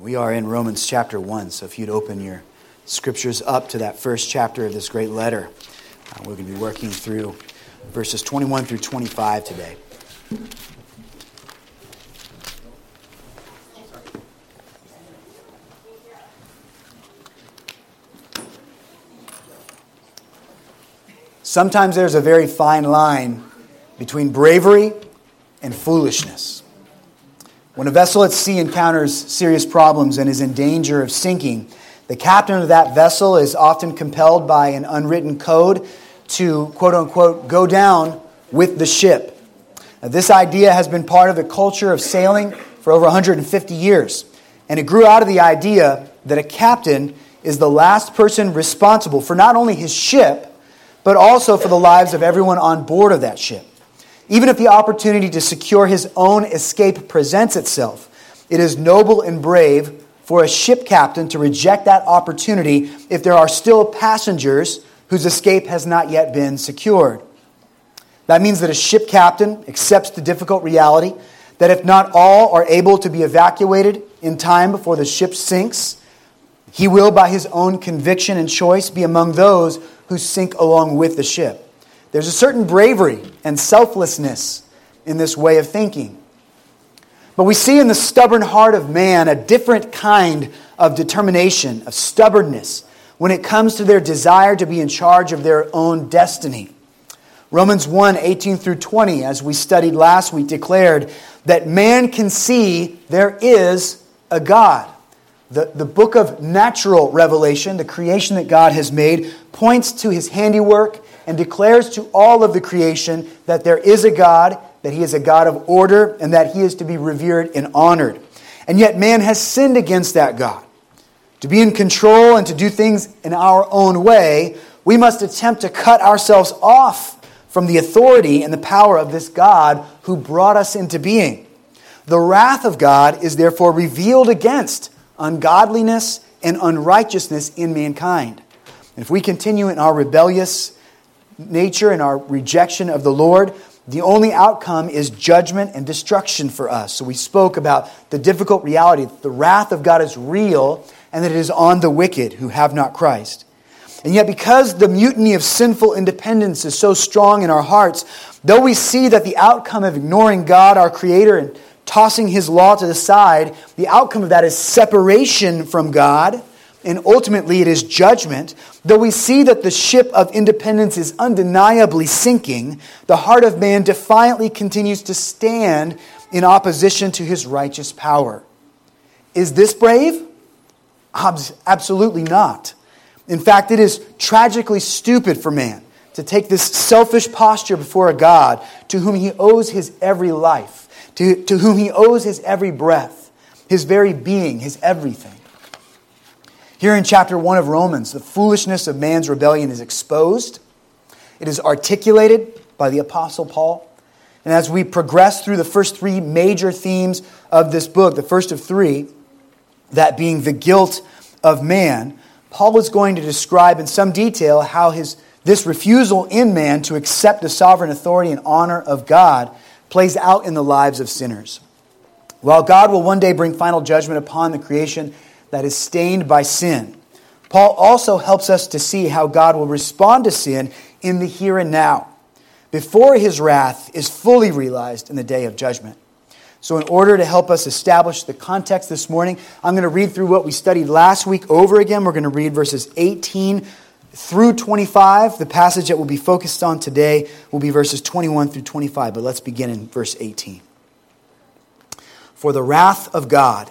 We are in Romans chapter 1, so if you'd open your scriptures up to that first chapter of this great letter, uh, we're going to be working through verses 21 through 25 today. Sometimes there's a very fine line between bravery and foolishness. When a vessel at sea encounters serious problems and is in danger of sinking, the captain of that vessel is often compelled by an unwritten code to, quote unquote, go down with the ship. Now, this idea has been part of the culture of sailing for over 150 years, and it grew out of the idea that a captain is the last person responsible for not only his ship, but also for the lives of everyone on board of that ship. Even if the opportunity to secure his own escape presents itself, it is noble and brave for a ship captain to reject that opportunity if there are still passengers whose escape has not yet been secured. That means that a ship captain accepts the difficult reality that if not all are able to be evacuated in time before the ship sinks, he will, by his own conviction and choice, be among those who sink along with the ship. There's a certain bravery and selflessness in this way of thinking. But we see in the stubborn heart of man a different kind of determination, of stubbornness, when it comes to their desire to be in charge of their own destiny. Romans 1 18 through 20, as we studied last week, declared that man can see there is a God. The, the book of natural revelation, the creation that God has made, points to his handiwork and declares to all of the creation that there is a God, that he is a God of order, and that he is to be revered and honored. And yet man has sinned against that God. To be in control and to do things in our own way, we must attempt to cut ourselves off from the authority and the power of this God who brought us into being. The wrath of God is therefore revealed against ungodliness and unrighteousness in mankind. And if we continue in our rebellious nature and our rejection of the Lord, the only outcome is judgment and destruction for us. So we spoke about the difficult reality that the wrath of God is real and that it is on the wicked who have not Christ. And yet, because the mutiny of sinful independence is so strong in our hearts, though we see that the outcome of ignoring God, our Creator, and tossing His law to the side, the outcome of that is separation from God and ultimately it is judgment. Though we see that the ship of independence is undeniably sinking, the heart of man defiantly continues to stand in opposition to his righteous power. Is this brave? Absolutely not. In fact, it is tragically stupid for man to take this selfish posture before a God to whom he owes his every life, to, to whom he owes his every breath, his very being, his everything. Here in chapter 1 of Romans, the foolishness of man's rebellion is exposed. It is articulated by the Apostle Paul. And as we progress through the first three major themes of this book, the first of three, that being the guilt of man, Paul is going to describe in some detail how his, this refusal in man to accept the sovereign authority and honor of God plays out in the lives of sinners. While God will one day bring final judgment upon the creation, that is stained by sin. Paul also helps us to see how God will respond to sin in the here and now, before his wrath is fully realized in the day of judgment. So, in order to help us establish the context this morning, I'm going to read through what we studied last week over again. We're going to read verses 18 through 25. The passage that we'll be focused on today will be verses 21 through 25, but let's begin in verse 18. For the wrath of God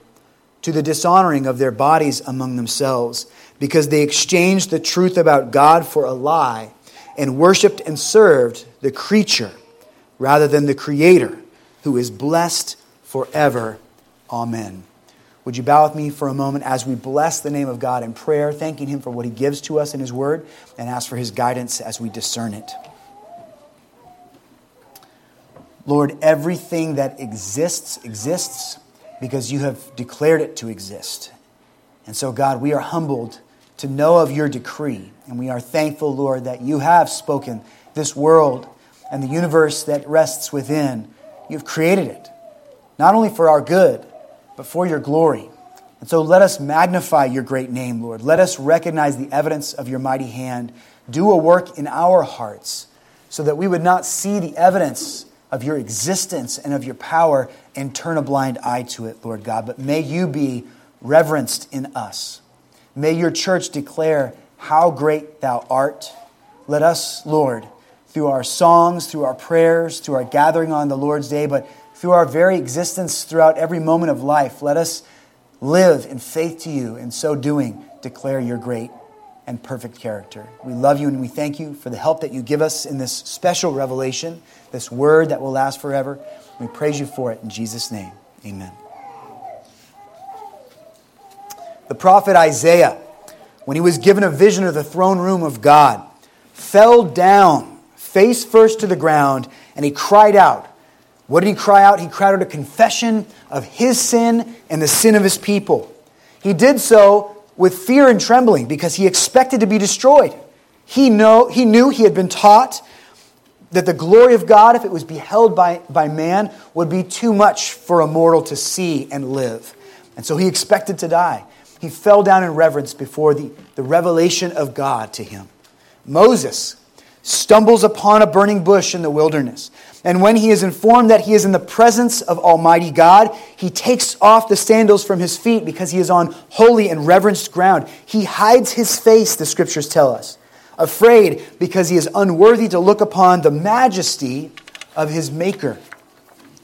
to the dishonoring of their bodies among themselves, because they exchanged the truth about God for a lie and worshiped and served the creature rather than the Creator, who is blessed forever. Amen. Would you bow with me for a moment as we bless the name of God in prayer, thanking Him for what He gives to us in His Word, and ask for His guidance as we discern it? Lord, everything that exists, exists because you have declared it to exist. And so, God, we are humbled to know of your decree. And we are thankful, Lord, that you have spoken this world and the universe that rests within. You've created it, not only for our good, but for your glory. And so let us magnify your great name, Lord. Let us recognize the evidence of your mighty hand. Do a work in our hearts so that we would not see the evidence of your existence and of your power and turn a blind eye to it, Lord God. But may you be reverenced in us. May your church declare how great thou art. Let us, Lord, through our songs, through our prayers, through our gathering on the Lord's day, but through our very existence throughout every moment of life, let us live in faith to you. and so doing, declare your great and perfect character. We love you and we thank you for the help that you give us in this special revelation, this word that will last forever. We praise you for it in Jesus' name. Amen. The prophet Isaiah, when he was given a vision of the throne room of God, fell down face first to the ground and he cried out. What did he cry out? He cried out a confession of his sin and the sin of his people. He did so with fear and trembling because he expected to be destroyed. He, know, he knew he had been taught that the glory of God, if it was beheld by, by man, would be too much for a mortal to see and live. And so he expected to die. He fell down in reverence before the, the revelation of God to him. Moses stumbles upon a burning bush in the wilderness. And when he is informed that he is in the presence of Almighty God, he takes off the sandals from his feet because he is on holy and reverenced ground. He hides his face, the scriptures tell us, afraid because he is unworthy to look upon the majesty of his Maker.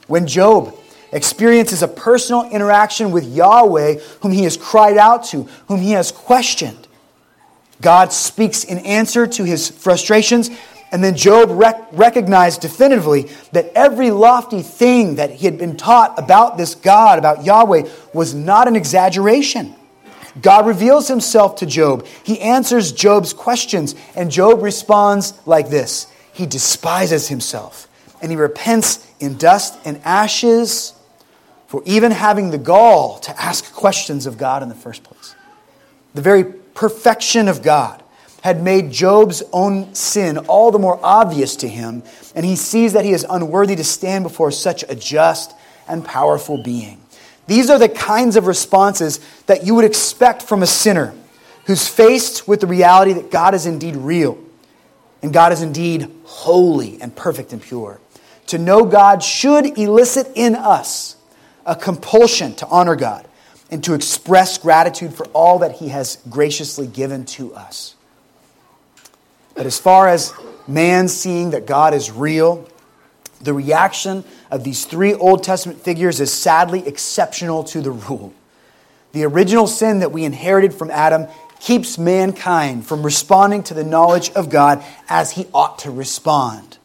When Job experiences a personal interaction with Yahweh, whom he has cried out to, whom he has questioned, God speaks in answer to his frustrations. And then Job rec- recognized definitively that every lofty thing that he had been taught about this God, about Yahweh, was not an exaggeration. God reveals himself to Job. He answers Job's questions, and Job responds like this He despises himself, and he repents in dust and ashes for even having the gall to ask questions of God in the first place. The very perfection of God had made Job's own sin all the more obvious to him, and he sees that he is unworthy to stand before such a just and powerful being. These are the kinds of responses that you would expect from a sinner who's faced with the reality that God is indeed real and God is indeed holy and perfect and pure. To know God should elicit in us a compulsion to honor God and to express gratitude for all that He has graciously given to us. But as far as man seeing that God is real, the reaction of these three Old Testament figures is sadly exceptional to the rule. The original sin that we inherited from Adam keeps mankind from responding to the knowledge of God as he ought to respond.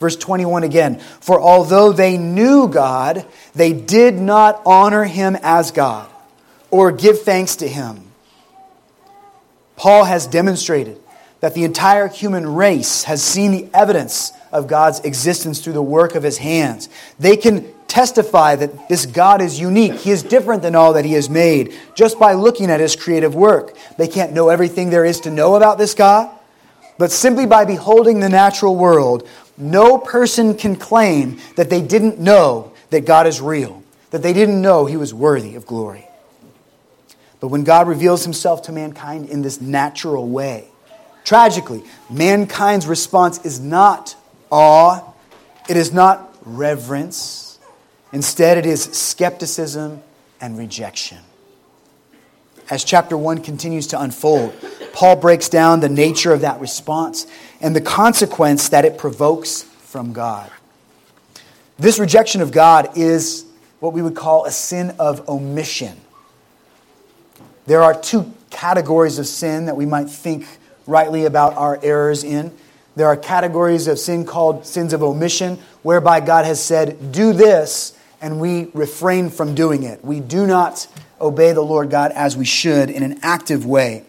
Verse 21 again For although they knew God, they did not honor him as God or give thanks to him. Paul has demonstrated that the entire human race has seen the evidence of God's existence through the work of his hands. They can testify that this God is unique. He is different than all that he has made just by looking at his creative work. They can't know everything there is to know about this God, but simply by beholding the natural world, no person can claim that they didn't know that God is real, that they didn't know he was worthy of glory. But when God reveals himself to mankind in this natural way, tragically, mankind's response is not awe, it is not reverence. Instead, it is skepticism and rejection. As chapter 1 continues to unfold, Paul breaks down the nature of that response and the consequence that it provokes from God. This rejection of God is what we would call a sin of omission. There are two categories of sin that we might think rightly about our errors in. There are categories of sin called sins of omission, whereby God has said, Do this, and we refrain from doing it. We do not obey the Lord God as we should in an active way.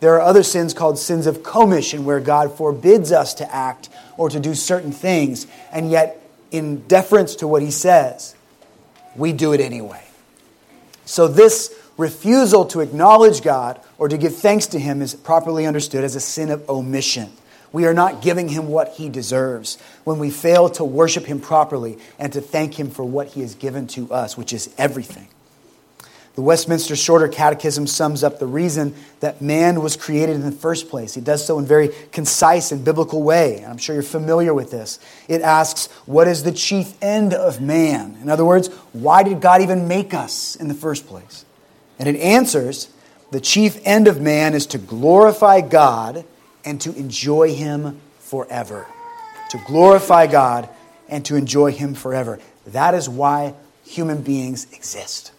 There are other sins called sins of commission, where God forbids us to act or to do certain things, and yet, in deference to what He says, we do it anyway. So, this refusal to acknowledge God or to give thanks to Him is properly understood as a sin of omission. We are not giving Him what He deserves when we fail to worship Him properly and to thank Him for what He has given to us, which is everything. The Westminster Shorter Catechism sums up the reason that man was created in the first place. He does so in very concise and biblical way. I'm sure you're familiar with this. It asks, What is the chief end of man? In other words, why did God even make us in the first place? And it answers the chief end of man is to glorify God and to enjoy Him forever. To glorify God and to enjoy Him forever. That is why human beings exist.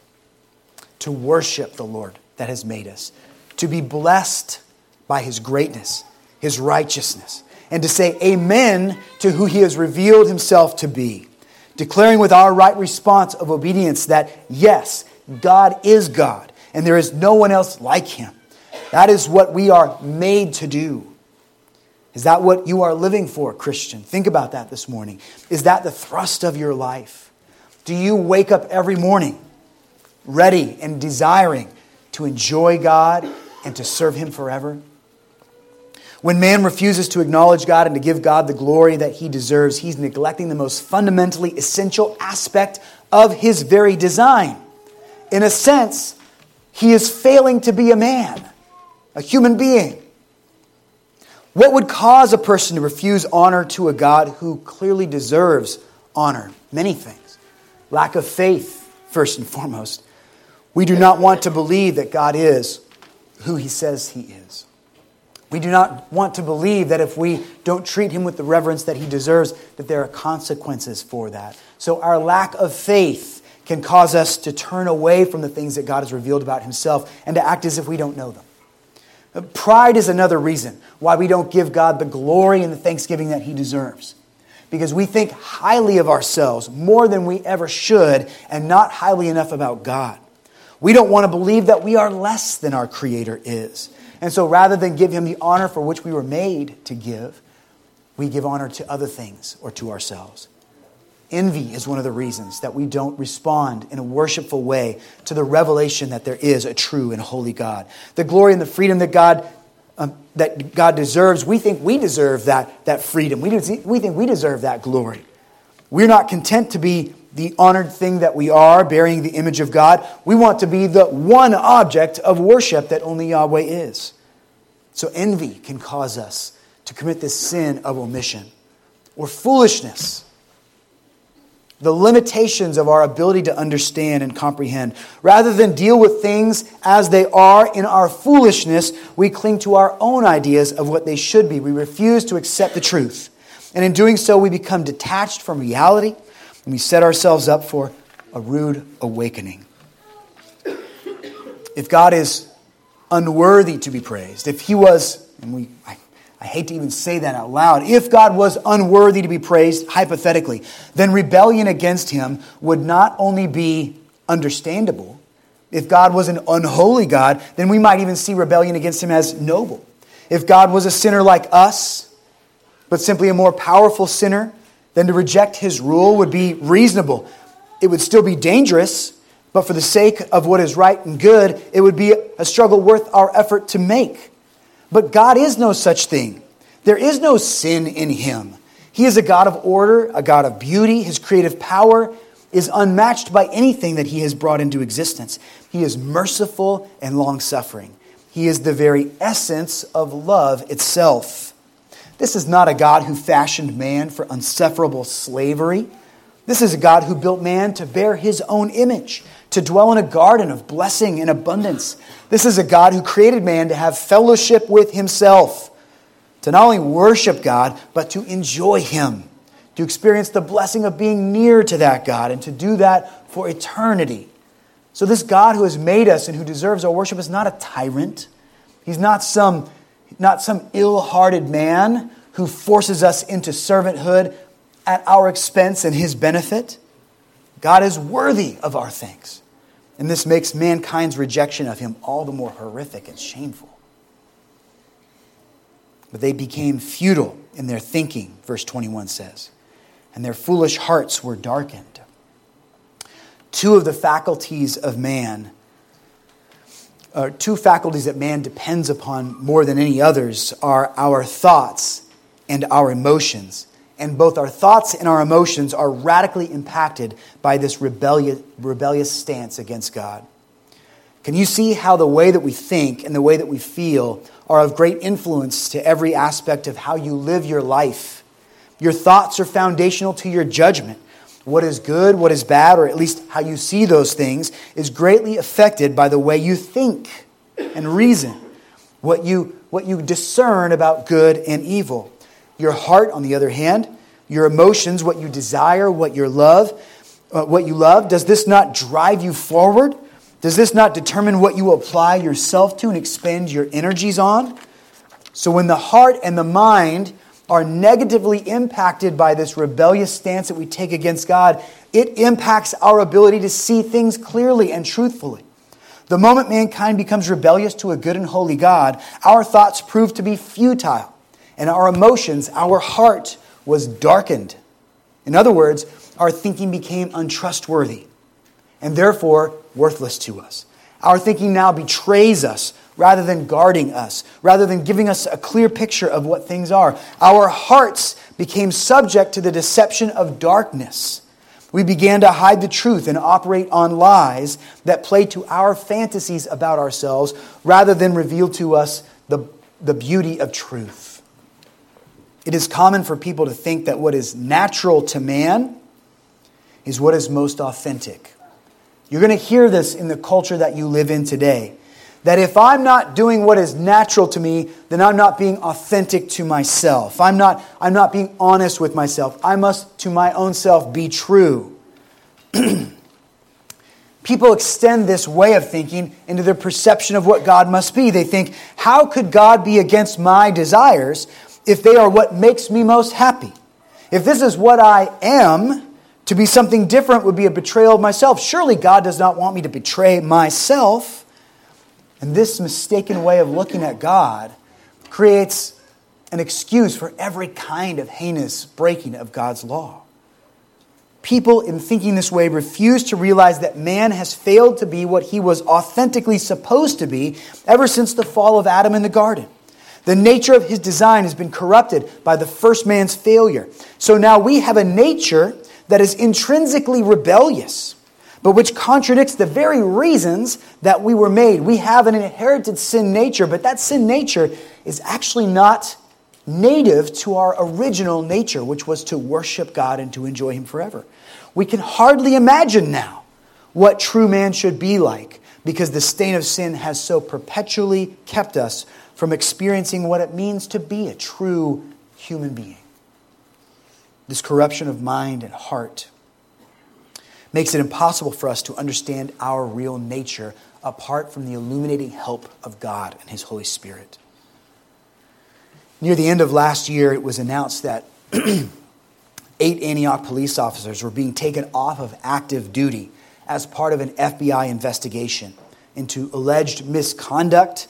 To worship the Lord that has made us, to be blessed by His greatness, His righteousness, and to say amen to who He has revealed Himself to be. Declaring with our right response of obedience that, yes, God is God and there is no one else like him. That is what we are made to do. Is that what you are living for, Christian? Think about that this morning. Is that the thrust of your life? Do you wake up every morning ready and desiring to enjoy God and to serve Him forever? When man refuses to acknowledge God and to give God the glory that he deserves, he's neglecting the most fundamentally essential aspect of his very design. In a sense, he is failing to be a man, a human being. What would cause a person to refuse honor to a God who clearly deserves honor? Many things. Lack of faith, first and foremost. We do not want to believe that God is who he says he is. We do not want to believe that if we don't treat him with the reverence that he deserves, that there are consequences for that. So our lack of faith can cause us to turn away from the things that God has revealed about himself and to act as if we don't know them. Uh, pride is another reason why we don't give God the glory and the thanksgiving that he deserves. Because we think highly of ourselves more than we ever should and not highly enough about God. We don't want to believe that we are less than our Creator is. And so rather than give him the honor for which we were made to give, we give honor to other things or to ourselves. Envy is one of the reasons that we don't respond in a worshipful way to the revelation that there is a true and holy God. The glory and the freedom that God, um, that God deserves, we think we deserve that, that freedom. We, do, we think we deserve that glory. We're not content to be the honored thing that we are, bearing the image of God. We want to be the one object of worship that only Yahweh is. So envy can cause us to commit this sin of omission or foolishness the limitations of our ability to understand and comprehend. Rather than deal with things as they are in our foolishness, we cling to our own ideas of what they should be. We refuse to accept the truth. And in doing so, we become detached from reality and we set ourselves up for a rude awakening. If God is unworthy to be praised, if He was, and we, I I hate to even say that out loud. If God was unworthy to be praised, hypothetically, then rebellion against him would not only be understandable, if God was an unholy God, then we might even see rebellion against him as noble. If God was a sinner like us, but simply a more powerful sinner, then to reject his rule would be reasonable. It would still be dangerous, but for the sake of what is right and good, it would be a struggle worth our effort to make. But God is no such thing. There is no sin in him. He is a God of order, a God of beauty. His creative power is unmatched by anything that he has brought into existence. He is merciful and long suffering. He is the very essence of love itself. This is not a God who fashioned man for unsufferable slavery. This is a God who built man to bear his own image, to dwell in a garden of blessing and abundance. This is a God who created man to have fellowship with himself, to not only worship God, but to enjoy him, to experience the blessing of being near to that God, and to do that for eternity. So, this God who has made us and who deserves our worship is not a tyrant. He's not some, not some ill hearted man who forces us into servanthood at our expense and his benefit. God is worthy of our thanks. And this makes mankind's rejection of him all the more horrific and shameful. But they became futile in their thinking, verse 21 says, and their foolish hearts were darkened. Two of the faculties of man, or two faculties that man depends upon more than any others, are our thoughts and our emotions and both our thoughts and our emotions are radically impacted by this rebellious, stance against God. Can you see how the way that we think and the way that we feel are of great influence to every aspect of how you live your life? Your thoughts are foundational to your judgment. What is good, what is bad, or at least how you see those things, is greatly affected by the way you think and reason, what you, what you discern about good and evil. Your heart, on the other hand, your emotions, what you desire, what you love, uh, what you love, does this not drive you forward? Does this not determine what you apply yourself to and expend your energies on? So when the heart and the mind are negatively impacted by this rebellious stance that we take against God, it impacts our ability to see things clearly and truthfully. The moment mankind becomes rebellious to a good and holy God, our thoughts prove to be futile and our emotions, our heart was darkened. In other words, our thinking became untrustworthy and therefore worthless to us. Our thinking now betrays us rather than guarding us, rather than giving us a clear picture of what things are. Our hearts became subject to the deception of darkness. We began to hide the truth and operate on lies that play to our fantasies about ourselves rather than reveal to us the, the beauty of truth. It is common for people to think that what is natural to man is what is most authentic. You're going to hear this in the culture that you live in today. That if I'm not doing what is natural to me, then I'm not being authentic to myself. I'm not, I'm not being honest with myself. I must, to my own self, be true. People extend this way of thinking into their perception of what God must be. They think, how could God be against my desires if they are what makes me most happy. If this is what I am, to be something different would be a betrayal of myself. Surely God does not want me to betray myself. And this mistaken way of looking at God creates an excuse for every kind of heinous breaking of God's law. People, in thinking this way, refuse to realize that man has failed to be what he was authentically supposed to be ever since the fall of Adam in the garden. The nature of his design has been corrupted by the first man's failure. So now we have a nature that is intrinsically rebellious, but which contradicts the very reasons that we were made. We have an inherited sin nature, but that sin nature is actually not native to our original nature, which was to worship God and to enjoy Him forever. We can hardly imagine now what true man should be like because the stain of sin has so perpetually kept us from experiencing what it means to be a true human being. This corruption of mind and heart makes it impossible for us to understand our real nature apart from the illuminating help of God and His Holy Spirit. Near the end of last year, it was announced that eight Antioch police officers were being taken off of active duty as part of an FBI investigation into alleged misconduct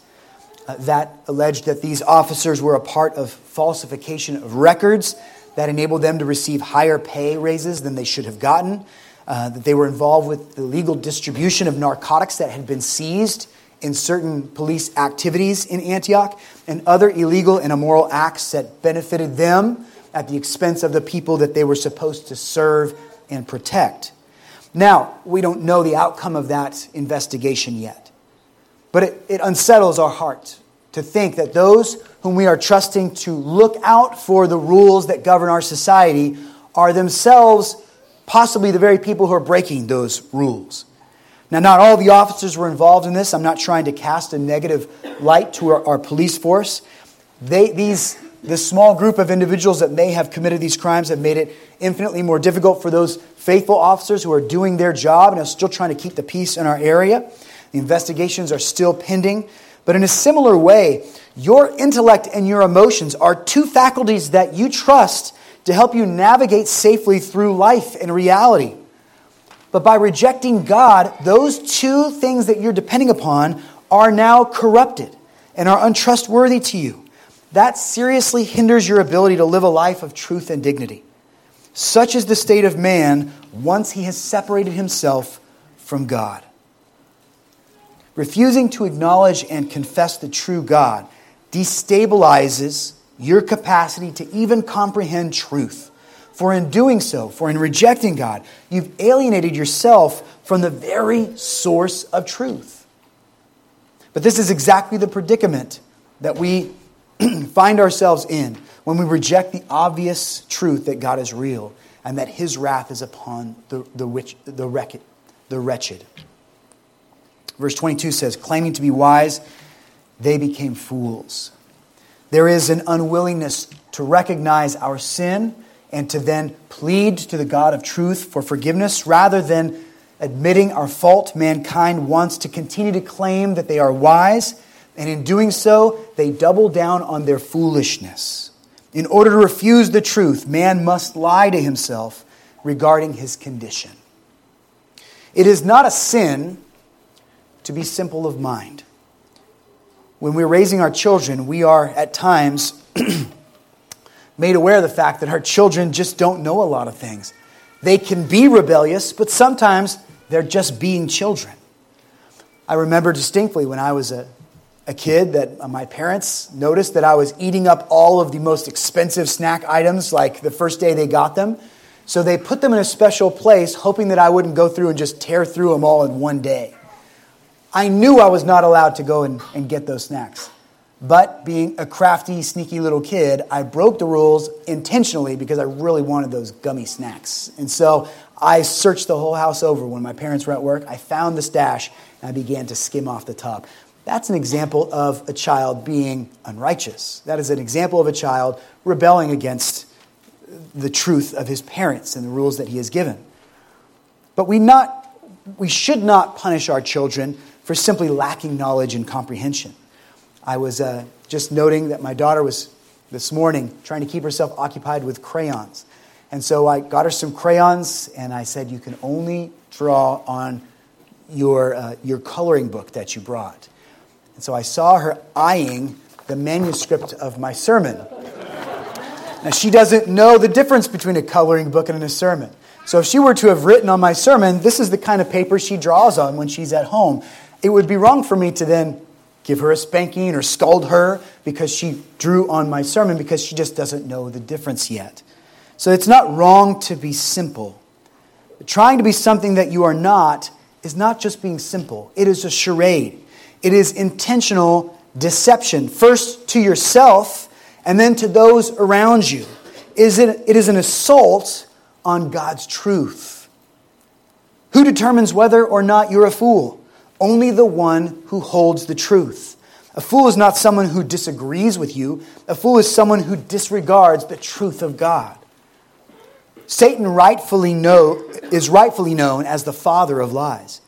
uh, that alleged that these officers were a part of falsification of records that enabled them to receive higher pay raises than they should have gotten, uh, that they were involved with the legal distribution of narcotics that had been seized in certain police activities in Antioch, and other illegal and immoral acts that benefited them at the expense of the people that they were supposed to serve and protect. Now, we don't know the outcome of that investigation yet. But it, it unsettles our heart to think that those whom we are trusting to look out for the rules that govern our society are themselves possibly the very people who are breaking those rules. Now, not all the officers were involved in this. I'm not trying to cast a negative light to our, our police force. They, these, this small group of individuals that may have committed these crimes have made it infinitely more difficult for those faithful officers who are doing their job and are still trying to keep the peace in our area. The investigations are still pending. But in a similar way, your intellect and your emotions are two faculties that you trust to help you navigate safely through life and reality. But by rejecting God, those two things that you're depending upon are now corrupted and are untrustworthy to you. That seriously hinders your ability to live a life of truth and dignity. Such is the state of man once he has separated himself from God. Refusing to acknowledge and confess the true God destabilizes your capacity to even comprehend truth. For in doing so, for in rejecting God, you've alienated yourself from the very source of truth. But this is exactly the predicament that we find ourselves in when we reject the obvious truth that God is real and that his wrath is upon the, the, rich, the, wretched, the wretched. Verse 22 says, claiming to be wise, they became fools. There is an unwillingness to recognize our sin and to then plead to the God of truth for forgiveness rather than admitting our fault. Mankind wants to continue to claim that they are wise, and in doing so, they double down on their foolishness. In order to refuse the truth, man must lie to himself regarding his condition. It is not a sin to be simple of mind when we're raising our children, we are at times made aware of the fact that our children just don't know a lot of things. They can be rebellious, but sometimes they're just being children. I remember distinctly when I was a, a kid that my parents noticed that I was eating up all of the most expensive snack items like the first day they got them. So they put them in a special place, hoping that I wouldn't go through and just tear through them all in one day. I knew I was not allowed to go and, and get those snacks. But being a crafty, sneaky little kid, I broke the rules intentionally because I really wanted those gummy snacks. And so I searched the whole house over when my parents were at work. I found the stash and I began to skim off the top. That's an example of a child being unrighteous. That is an example of a child rebelling against the truth of his parents and the rules that he has given. But we, not, we should not punish our children for simply lacking knowledge and comprehension. I was uh, just noting that my daughter was this morning trying to keep herself occupied with crayons. And so I got her some crayons and I said, You can only draw on your, uh, your coloring book that you brought. And so I saw her eyeing the manuscript of my sermon. Now, she doesn't know the difference between a coloring book and a sermon. So, if she were to have written on my sermon, this is the kind of paper she draws on when she's at home. It would be wrong for me to then give her a spanking or scold her because she drew on my sermon because she just doesn't know the difference yet. So it's not wrong to be simple. But trying to be something that you are not is not just being simple, it is a charade. It is intentional deception, first to yourself and then to those around you. It is an assault on God's truth. Who determines whether or not you're a fool? Only the one who holds the truth. A fool is not someone who disagrees with you, a fool is someone who disregards the truth of God. Satan rightfully know, is rightfully known as the father of lies.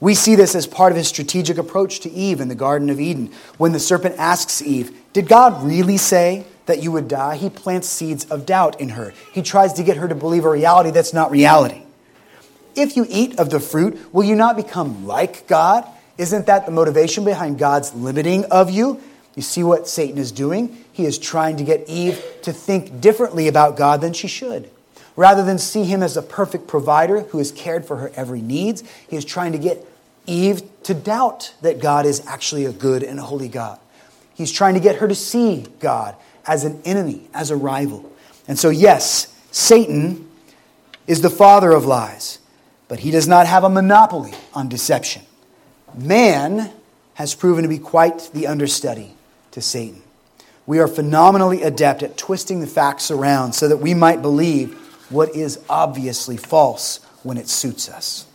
We see this as part of his strategic approach to Eve in the Garden of Eden. When the serpent asks Eve, Did God really say that you would die? He plants seeds of doubt in her. He tries to get her to believe a reality that's not reality. If you eat of the fruit, will you not become like God? Isn't that the motivation behind God's limiting of you? You see what Satan is doing? He is trying to get Eve to think differently about God than she should. Rather than see him as a perfect provider who has cared for her every needs, he is trying to get Eve to doubt that God is actually a good and holy God. He's trying to get her to see God as an enemy, as a rival. And so, yes, Satan is the father of lies but he does not have a monopoly on deception. Man has proven to be quite the understudy to Satan. We are phenomenally adept at twisting the facts around so that we might believe what is obviously false when it suits us.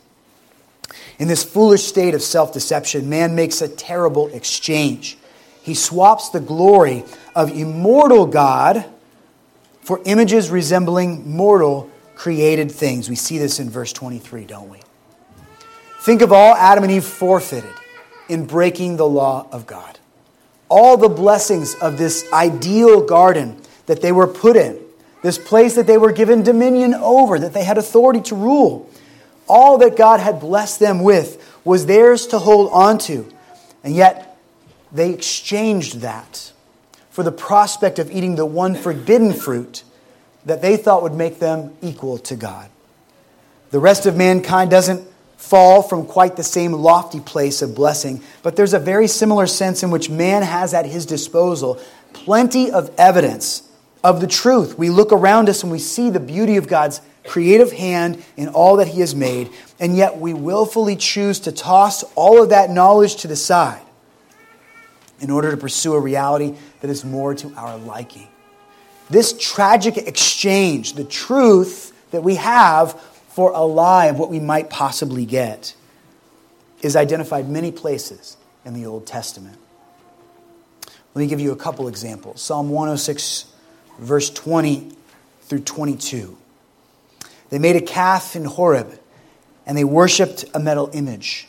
In this foolish state of self deception, man makes a terrible exchange. He swaps the glory of immortal God for images resembling mortal created things. We see this in verse 23, don't we? Think of all Adam and Eve forfeited in breaking the law of God. All the blessings of this ideal garden that they were put in, this place that they were given dominion over, that they had authority to rule. All that God had blessed them with was theirs to hold on to. And yet, they exchanged that for the prospect of eating the one forbidden fruit that they thought would make them equal to God. The rest of mankind doesn't fall from quite the same lofty place of blessing, but there's a very similar sense in which man has at his disposal plenty of evidence of the truth. We look around us and we see the beauty of God's creative hand in all that He has made, and yet we willfully choose to toss all of that knowledge to the side in order to pursue a reality that is more to our liking. This tragic exchange, the truth that we have for a lie of what we might possibly get, is identified many places in the Old Testament. Let me give you a couple examples. Psalm 106, verse 20 through 22. They made a calf in Horeb, and they worshiped a metal image.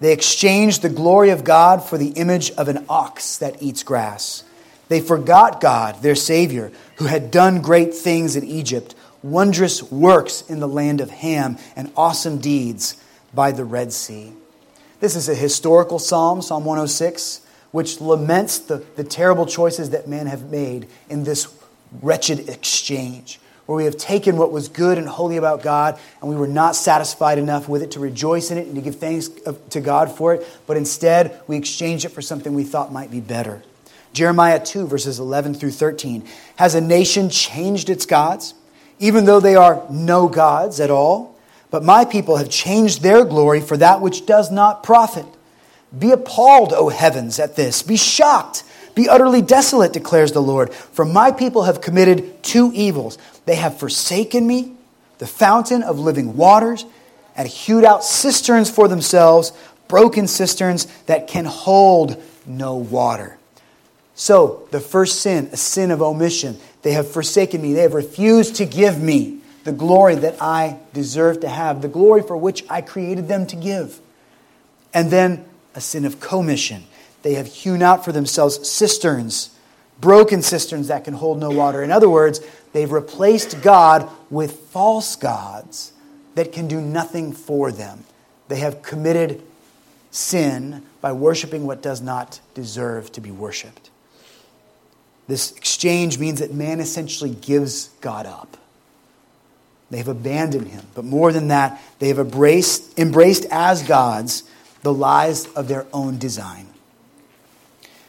They exchanged the glory of God for the image of an ox that eats grass. They forgot God, their Savior, who had done great things in Egypt, wondrous works in the land of Ham, and awesome deeds by the Red Sea. This is a historical psalm, Psalm 106, which laments the, the terrible choices that men have made in this wretched exchange where we have taken what was good and holy about God and we were not satisfied enough with it to rejoice in it and to give thanks to God for it, but instead we exchanged it for something we thought might be better. Jeremiah 2, verses 11 through 13. Has a nation changed its gods, even though they are no gods at all? But my people have changed their glory for that which does not profit. Be appalled, O heavens, at this. Be shocked be utterly desolate, declares the Lord, for my people have committed two evils. They have forsaken me, the fountain of living waters, and hewed out cisterns for themselves, broken cisterns that can hold no water. So, the first sin, a sin of omission, they have forsaken me. They have refused to give me the glory that I deserve to have, the glory for which I created them to give. And then a sin of commission. They have hewn out for themselves cisterns, broken cisterns that can hold no water. In other words, they've replaced God with false gods that can do nothing for them. They have committed sin by worshiping what does not deserve to be worshiped. This exchange means that man essentially gives God up. They have abandoned him. But more than that, they have embraced, embraced as gods the lies of their own design.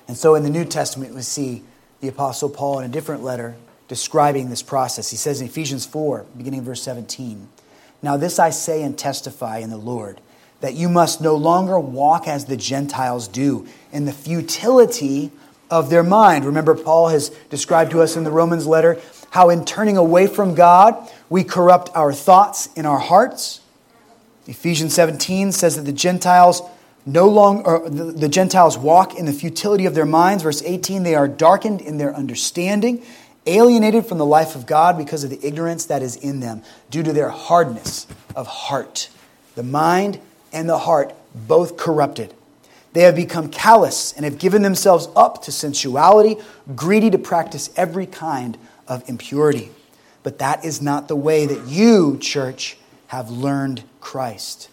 And so in the New Testament, we see the Apostle Paul in a different letter describing this process. He says in Ephesians 4, beginning verse 17, Now this I say and testify in the Lord, that you must no longer walk as the Gentiles do, in the futility of their mind. Remember, Paul has described to us in the Romans letter how in turning away from God, we corrupt our thoughts in our hearts. Ephesians 17 says that the Gentiles no longer the, the Gentiles walk in the futility of their minds. Verse 18, they are darkened in their understanding, alienated from the life of God because of the ignorance that is in them, due to their hardness of heart. The mind and the heart both corrupted. They have become callous and have given themselves up to sensuality, greedy to practice every kind of impurity. But that is not the way that you, church, have learned Christ.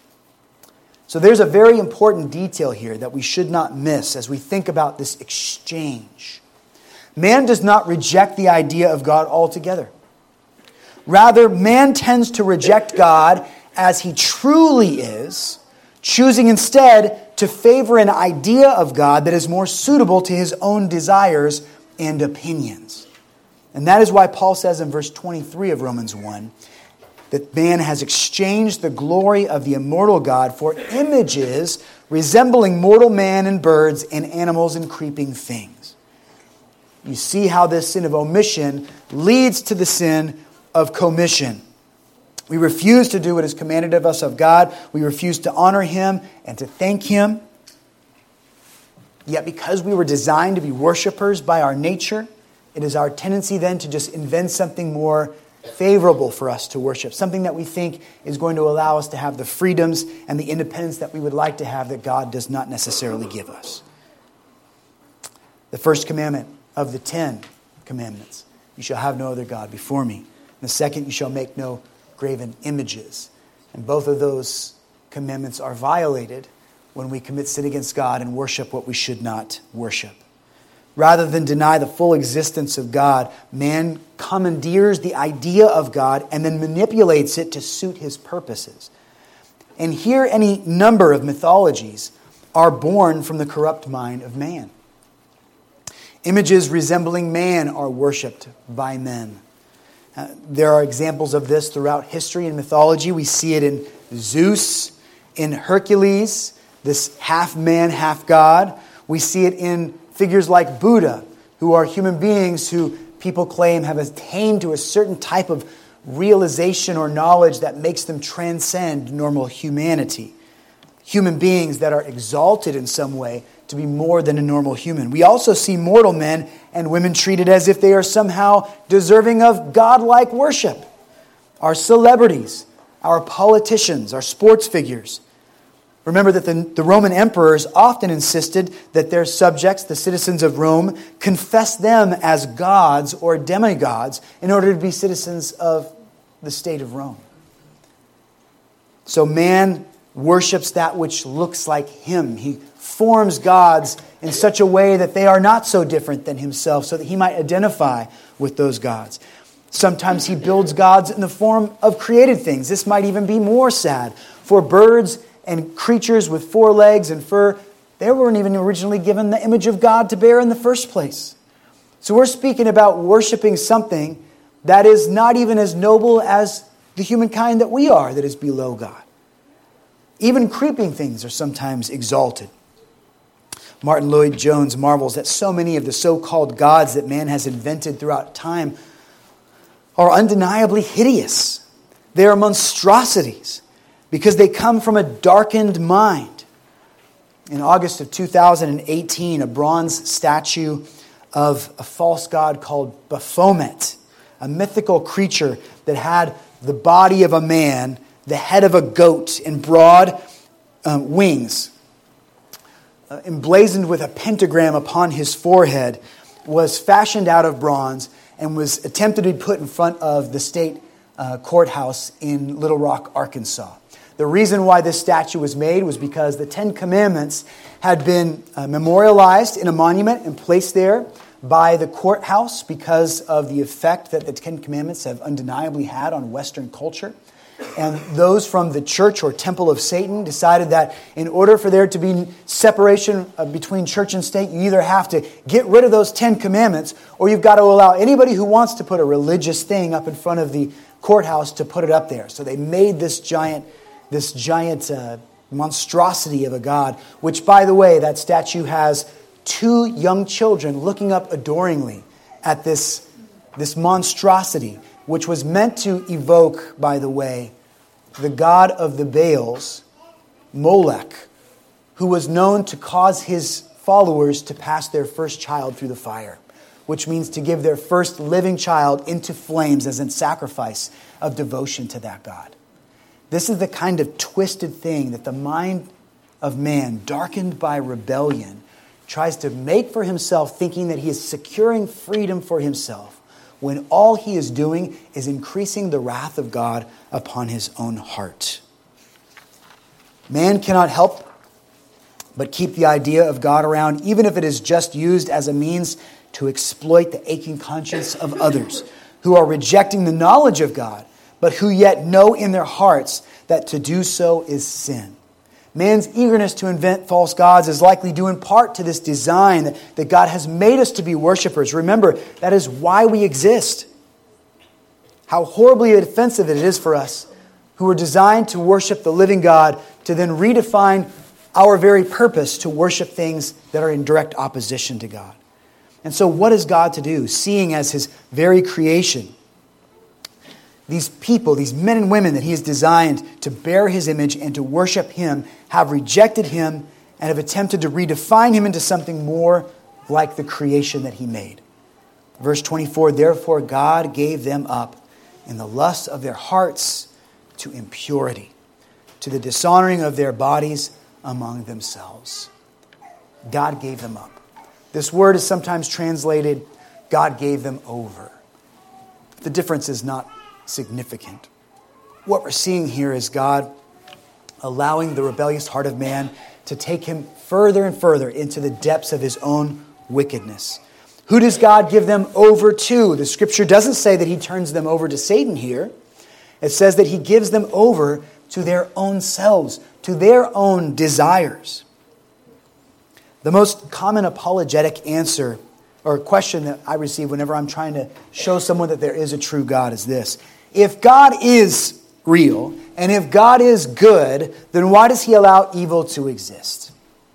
So there's a very important detail here that we should not miss as we think about this exchange. Man does not reject the idea of God altogether. Rather, man tends to reject God as he truly is, choosing instead to favor an idea of God that is more suitable to his own desires and opinions. And that is why Paul says in verse 23 of Romans 1 that man has exchanged the glory of the immortal God for images resembling mortal man and birds and animals and creeping things. You see how this sin of omission leads to the sin of commission. We refuse to do what is commanded of us of God. We refuse to honor Him and to thank Him. Yet, because we were designed to be worshipers by our nature, it is our tendency then to just invent something more favorable for us to worship, something that we think is going to allow us to have the freedoms and the independence that we would like to have that God does not necessarily give us. The first commandment of the Ten Commandments you shall have no other God before me. And the second, you shall make no graven images. And both of those commandments are violated when we commit sin against God and worship what we should not worship. Rather than deny the full existence of God, man commandeers the idea of God and then manipulates it to suit his purposes. And here, any number of mythologies are born from the corrupt mind of man. Images resembling man are worshiped by men. Uh, there are examples of this throughout history and mythology. We see it in Zeus, in Hercules, this half man, half God. We see it in figures like Buddha, who are human beings who people claim have attained to a certain type of realization or knowledge that makes them transcend normal humanity. Human beings that are exalted in some way to be more than a normal human. We also see mortal men and women treated as if they are somehow deserving of godlike worship. Our celebrities, our politicians, our sports figures. Remember that the, the Roman emperors often insisted that their subjects, the citizens of Rome, confess them as gods or demigods in order to be citizens of the state of Rome. So man worships that which looks like him. He forms gods in such a way that they are not so different than himself, so that he might identify with those gods. Sometimes he builds gods in the form of created things. This might even be more sad. For birds and creatures with four legs and fur, they weren't even originally given the image of God to bear in the first place. So we're speaking about worshiping something that is not even as noble as the humankind that we are, that is below God. Even creeping things are sometimes exalted. Martyn Lloyd-Jones marvels that so many of the so called gods that man has invented throughout time are undeniably hideous. They are monstrosities because they come from a darkened mind. In August of 2018, a bronze statue of a false god called Baphomet, a mythical creature that had the body of a man, the head of a goat, and broad um, wings uh, emblazoned with a pentagram upon his forehead, was fashioned out of bronze and was attempted to be put in front of the state uh, courthouse in Little Rock, Arkansas. The reason why this statue was made was because the Ten Commandments had been uh, memorialized in a monument and placed there by the courthouse because of the effect that the Ten Commandments have undeniably had on Western culture. And those from the church or temple of Satan decided that in order for there to be separation uh, between church and state, you either have to get rid of those Ten Commandments or you've got to allow anybody who wants to put a religious thing up in front of the courthouse to put it up there. So they made this giant, this giant uh, monstrosity of a god, which, by the way, that statue has two young children looking up adoringly at this, this monstrosity which was meant to evoke, by the way, the god of the Baals, Molech, who was known to cause his followers to pass their first child through the fire, which means to give their first living child into flames as a sacrifice of devotion to that God. This is the kind of twisted thing that the mind of man, darkened by rebellion, tries to make for himself, thinking that he is securing freedom for himself when all he is doing is increasing the wrath of God upon his own heart. Man cannot help but keep the idea of God around, even if it is just used as a means to exploit the aching conscience of others who are rejecting the knowledge of God, but who yet know in their hearts that to do so is sin. Man's eagerness to invent false gods is likely due in part to this design that, that God has made us to be worshipers. Remember, that is why we exist. How horribly offensive it is for us who are designed to worship the living God to then redefine our very purpose to worship things that are in direct opposition to God. And so, what is God to do, seeing as his very creation? These people, these men and women that he has designed to bear his image and to worship him, have rejected him and have attempted to redefine him into something more like the creation that he made. Verse 24 Therefore, God gave them up in the lust of their hearts to impurity, to the dishonoring of their bodies among themselves. God gave them up. This word is sometimes translated, God gave them over. The difference is not significant. What we're seeing here is God allowing the rebellious heart of man to take him further and further into the depths of his own wickedness. Who does God give them over to? The scripture doesn't say that he turns them over to Satan here. It says that he gives them over to their own selves, to their own desires. The most common apologetic answer or question that I receive whenever I'm trying to show someone that there is a true God is this If God is real and if God is good, then why does he allow evil to exist?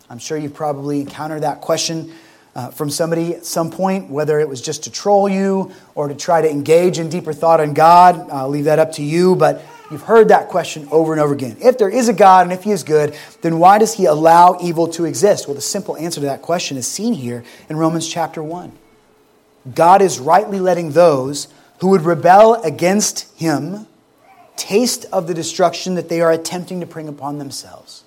I'm sure you've probably encountered that question uh, from somebody at some point, whether it was just to troll you or to try to engage in deeper thought on God. I'll leave that up to you, but you've heard that question over and over again. If there is a God and if he is good, then why does he allow evil to exist? Well, the simple answer to that question is seen here in Romans chapter 1. God is rightly letting those who would rebel against him taste of the destruction that they are attempting to bring upon themselves.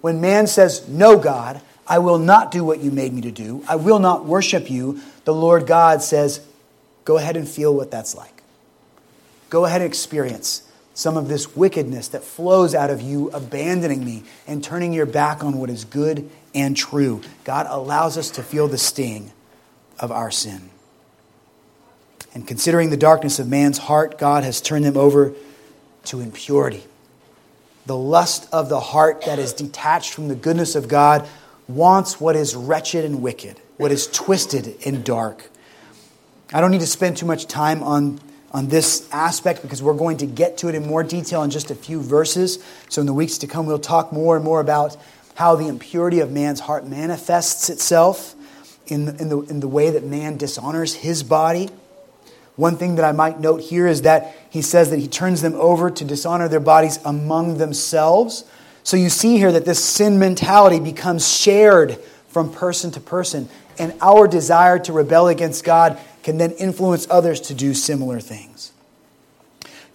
When man says, No, God, I will not do what you made me to do. I will not worship you. The Lord God says, Go ahead and feel what that's like. Go ahead and experience some of this wickedness that flows out of you abandoning me and turning your back on what is good and true. God allows us to feel the sting of our sin. And considering the darkness of man's heart, God has turned them over to impurity. The lust of the heart that is detached from the goodness of God wants what is wretched and wicked, what is twisted and dark. I don't need to spend too much time on, on this aspect because we're going to get to it in more detail in just a few verses. So, in the weeks to come, we'll talk more and more about how the impurity of man's heart manifests itself in the, in the, in the way that man dishonors his body. One thing that I might note here is that he says that he turns them over to dishonor their bodies among themselves. So you see here that this sin mentality becomes shared from person to person, and our desire to rebel against God can then influence others to do similar things.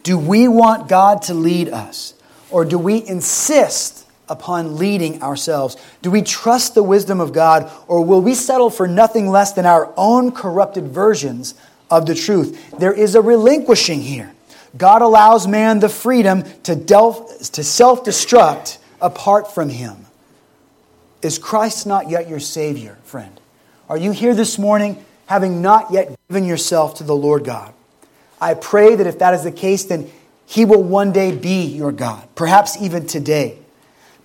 Do we want God to lead us, or do we insist upon leading ourselves? Do we trust the wisdom of God, or will we settle for nothing less than our own corrupted versions of the truth? There is a relinquishing here. God allows man the freedom to, to self destruct apart from him. Is Christ not yet your Savior, friend? Are you here this morning having not yet given yourself to the Lord God? I pray that if that is the case, then He will one day be your God, perhaps even today.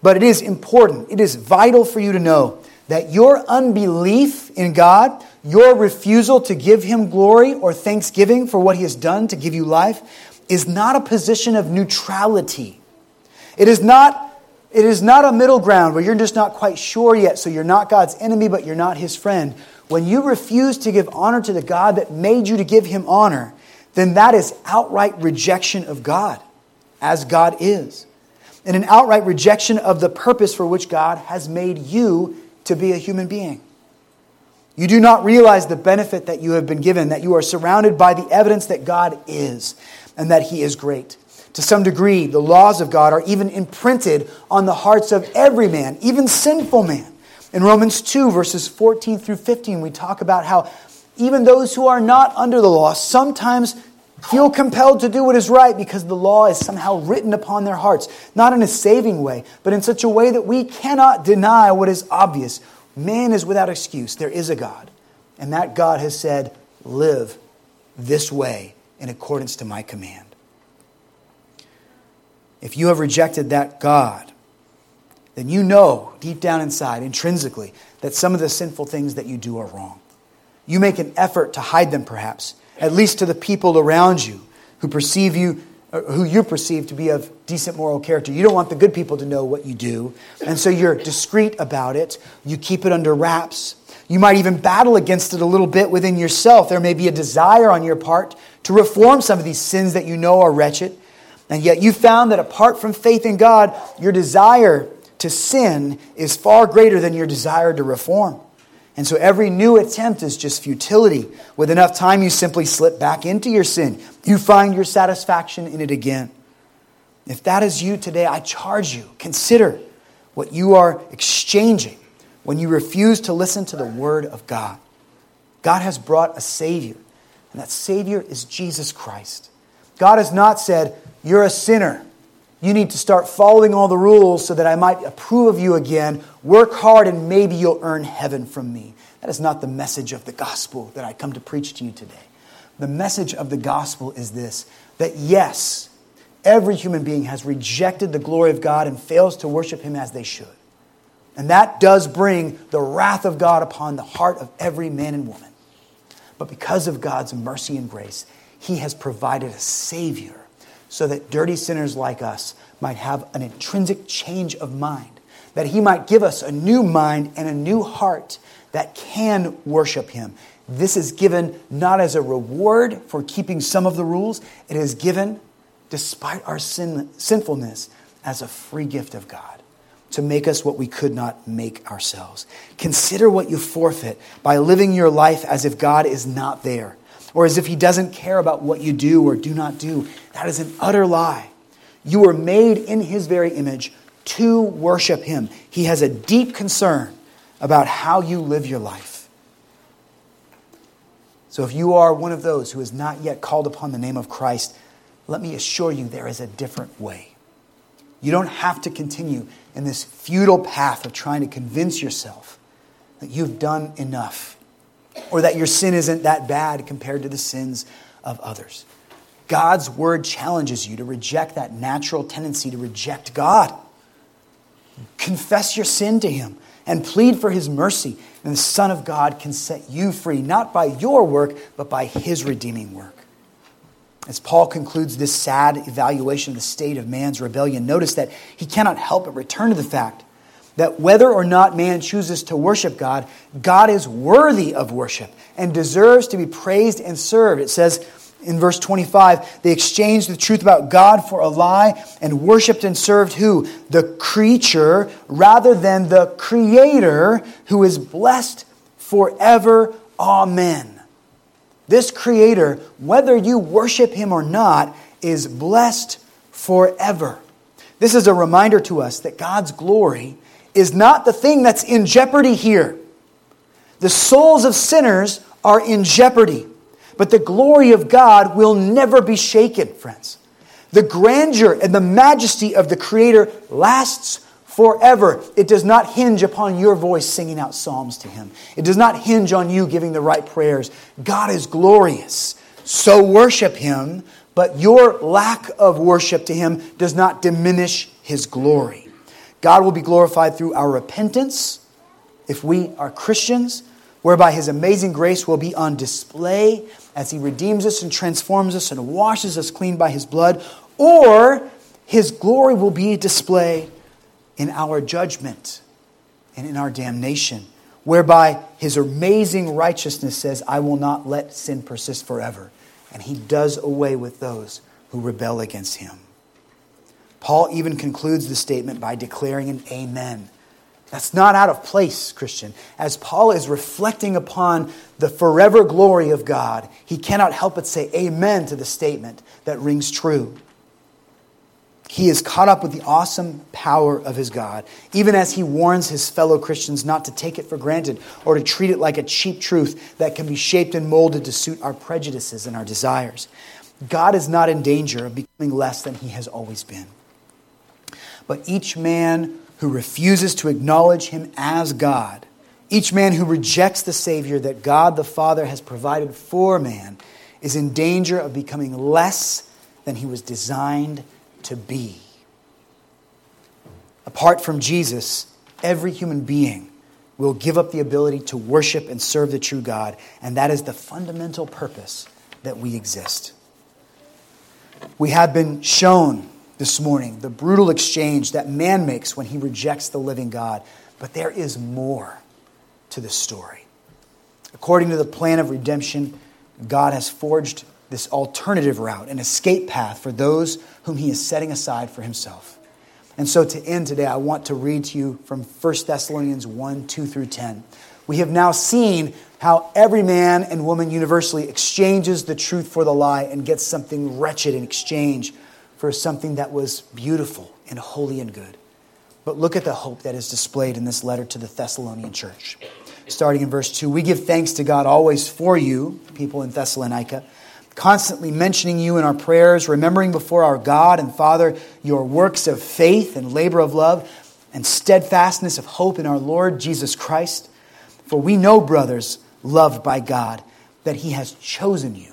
But it is important, it is vital for you to know that your unbelief in God, your refusal to give Him glory or thanksgiving for what He has done to give you life, is not a position of neutrality. It is not, it is not a middle ground where you're just not quite sure yet, so you're not God's enemy, but you're not his friend. When you refuse to give honor to the God that made you to give him honor, then that is outright rejection of God, as God is, and an outright rejection of the purpose for which God has made you to be a human being. You do not realize the benefit that you have been given, that you are surrounded by the evidence that God is and that He is great. To some degree, the laws of God are even imprinted on the hearts of every man, even sinful man. In Romans 2, verses 14 through 15, we talk about how even those who are not under the law sometimes feel compelled to do what is right because the law is somehow written upon their hearts, not in a saving way, but in such a way that we cannot deny what is obvious. Man is without excuse. There is a God. And that God has said, Live this way in accordance to my command. If you have rejected that God, then you know deep down inside, intrinsically, that some of the sinful things that you do are wrong. You make an effort to hide them, perhaps, at least to the people around you who perceive you, who you perceive to be of decent moral character. You don't want the good people to know what you do, and so you're discreet about it. You keep it under wraps. You might even battle against it a little bit within yourself. There may be a desire on your part to reform some of these sins that you know are wretched. And yet you found that apart from faith in God, your desire to sin is far greater than your desire to reform. And so every new attempt is just futility. With enough time, you simply slip back into your sin. You find your satisfaction in it again. If that is you today, I charge you, consider what you are exchanging when you refuse to listen to the word of God. God has brought a Savior, and that Savior is Jesus Christ. God has not said, You're a sinner. You need to start following all the rules so that I might approve of you again. Work hard and maybe you'll earn heaven from me. That is not the message of the gospel that I come to preach to you today. The message of the gospel is this that yes, every human being has rejected the glory of God and fails to worship him as they should. And that does bring the wrath of God upon the heart of every man and woman. But because of God's mercy and grace, he has provided a Savior so that dirty sinners like us might have an intrinsic change of mind, that He might give us a new mind and a new heart that can worship Him. This is given not as a reward for keeping some of the rules, it is given, despite our sin, sinfulness, as a free gift of God to make us what we could not make ourselves. Consider what you forfeit by living your life as if God is not there or as if he doesn't care about what you do or do not do. That is an utter lie. You were made in his very image to worship him. He has a deep concern about how you live your life. So if you are one of those who has not yet called upon the name of Christ, let me assure you there is a different way. You don't have to continue in this futile path of trying to convince yourself that you've done enough or that your sin isn't that bad compared to the sins of others. God's word challenges you to reject that natural tendency to reject God. Confess your sin to Him and plead for His mercy, and the Son of God can set you free, not by your work, but by His redeeming work. As Paul concludes this sad evaluation of the state of man's rebellion, notice that he cannot help but return to the fact that whether or not man chooses to worship God, God is worthy of worship and deserves to be praised and served. It says in verse 25, they exchanged the truth about God for a lie and worshiped and served who? The creature rather than the creator who is blessed forever. Amen. This creator, whether you worship him or not, is blessed forever. This is a reminder to us that God's glory is not the thing that's in jeopardy here. The souls of sinners are in jeopardy, but the glory of God will never be shaken, friends. The grandeur and the majesty of the Creator lasts forever. It does not hinge upon your voice singing out psalms to Him, it does not hinge on you giving the right prayers. God is glorious. So worship Him, but your lack of worship to Him does not diminish His glory. God will be glorified through our repentance if we are Christians, whereby His amazing grace will be on display as He redeems us and transforms us and washes us clean by His blood, or His glory will be displayed in our judgment and in our damnation, whereby His amazing righteousness says, I will not let sin persist forever. And He does away with those who rebel against Him. Paul even concludes the statement by declaring an amen. That's not out of place, Christian. As Paul is reflecting upon the forever glory of God, he cannot help but say amen to the statement that rings true. He is caught up with the awesome power of his God, even as he warns his fellow Christians not to take it for granted or to treat it like a cheap truth that can be shaped and molded to suit our prejudices and our desires. God is not in danger of becoming less than he has always been. But each man who refuses to acknowledge him as God, each man who rejects the Savior that God the Father has provided for man, is in danger of becoming less than he was designed to be. Apart from Jesus, every human being will give up the ability to worship and serve the true God, and that is the fundamental purpose that we exist. We have been shown this morning, the brutal exchange that man makes when he rejects the living God. But there is more to the story. According to the plan of redemption, God has forged this alternative route, an escape path for those whom he is setting aside for himself. And so to end today, I want to read to you from 1 Thessalonians 1 2 through 10. We have now seen how every man and woman universally exchanges the truth for the lie and gets something wretched in exchange for something that was beautiful and holy and good. But look at the hope that is displayed in this letter to the Thessalonian church. Starting in verse 2, we give thanks to God always for you, people in Thessalonica constantly mentioning you in our prayers, remembering before our God and Father your works of faith and labor of love and steadfastness of hope in our Lord Jesus Christ. For we know, brothers, loved by God, that He has chosen you.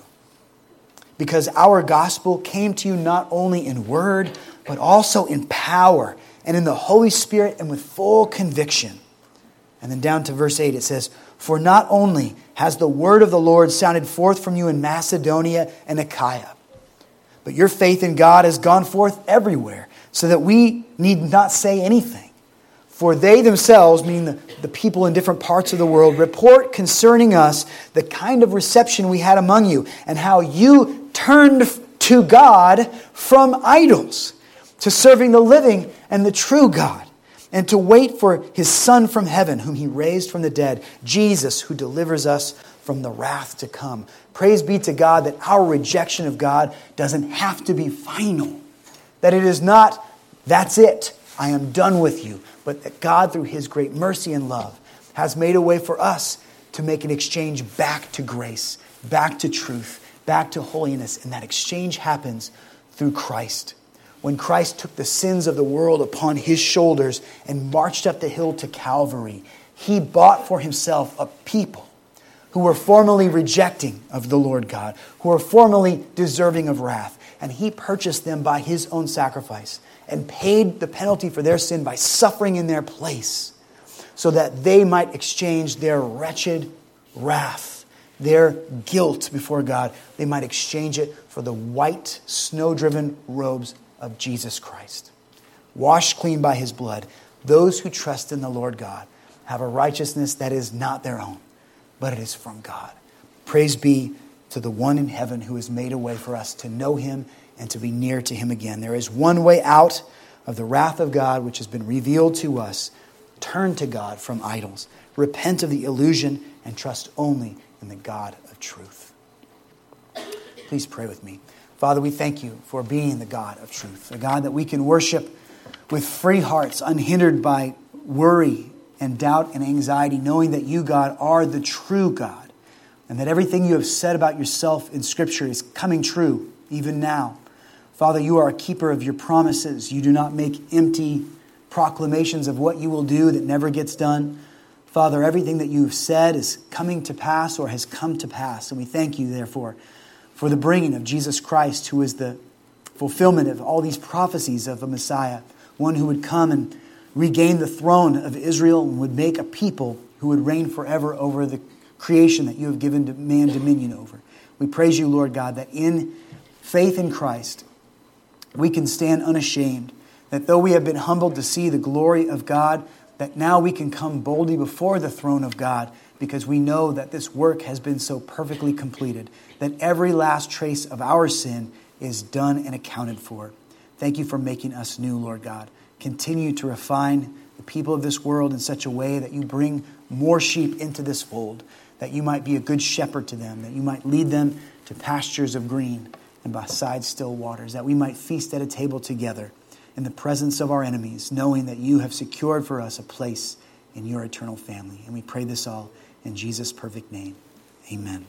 Because our gospel came to you not only in word, but also in power and in the Holy Spirit and with full conviction. And then down to verse 8, it says, For not only has the word of the Lord sounded forth from you in Macedonia and Achaia. But your faith in God has gone forth everywhere, so that we need not say anything. For they themselves, meaning the, the people in different parts of the world, report concerning us the kind of reception we had among you, and how you turned to God from idols, to serving the living and the true God and to wait for his Son from heaven, whom he raised from the dead, Jesus, who delivers us from the wrath to come. Praise be to God that our rejection of God doesn't have to be final, that it is not, that's it, I am done with you, but that God, through his great mercy and love, has made a way for us to make an exchange back to grace, back to truth, back to holiness, and that exchange happens through Christ when Christ took the sins of the world upon his shoulders and marched up the hill to Calvary, he bought for himself a people who were formerly rejecting of the Lord God, who were formerly deserving of wrath. And he purchased them by his own sacrifice and paid the penalty for their sin by suffering in their place so that they might exchange their wretched wrath, their guilt before God, they might exchange it for the white, snow driven robes of Jesus Christ. Washed clean by his blood, those who trust in the Lord God have a righteousness that is not their own, but it is from God. Praise be to the one in heaven who has made a way for us to know him and to be near to him again. There is one way out of the wrath of God which has been revealed to us. Turn to God from idols, repent of the illusion, and trust only in the God of truth. Please pray with me. Father, we thank you for being the God of truth, a God that we can worship with free hearts, unhindered by worry and doubt and anxiety, knowing that you, God, are the true God, and that everything you have said about yourself in Scripture is coming true even now. Father, you are a keeper of your promises. You do not make empty proclamations of what you will do that never gets done. Father, everything that you've said is coming to pass or has come to pass, and we thank you, therefore for the bringing of Jesus Christ, who is the fulfillment of all these prophecies of a Messiah, one who would come and regain the throne of Israel and would make a people who would reign forever over the creation that you have given to man dominion over. We praise you, Lord God, that in faith in Christ, we can stand unashamed, that though we have been humbled to see the glory of God, that now we can come boldly before the throne of God because we know that this work has been so perfectly completed, that every last trace of our sin is done and accounted for. Thank you for making us new, Lord God. Continue to refine the people of this world in such a way that you bring more sheep into this fold, that you might be a good shepherd to them, that you might lead them to pastures of green and beside still waters, that we might feast at a table together in the presence of our enemies, knowing that you have secured for us a place in your eternal family. And we pray this all in Jesus' perfect name. Amen.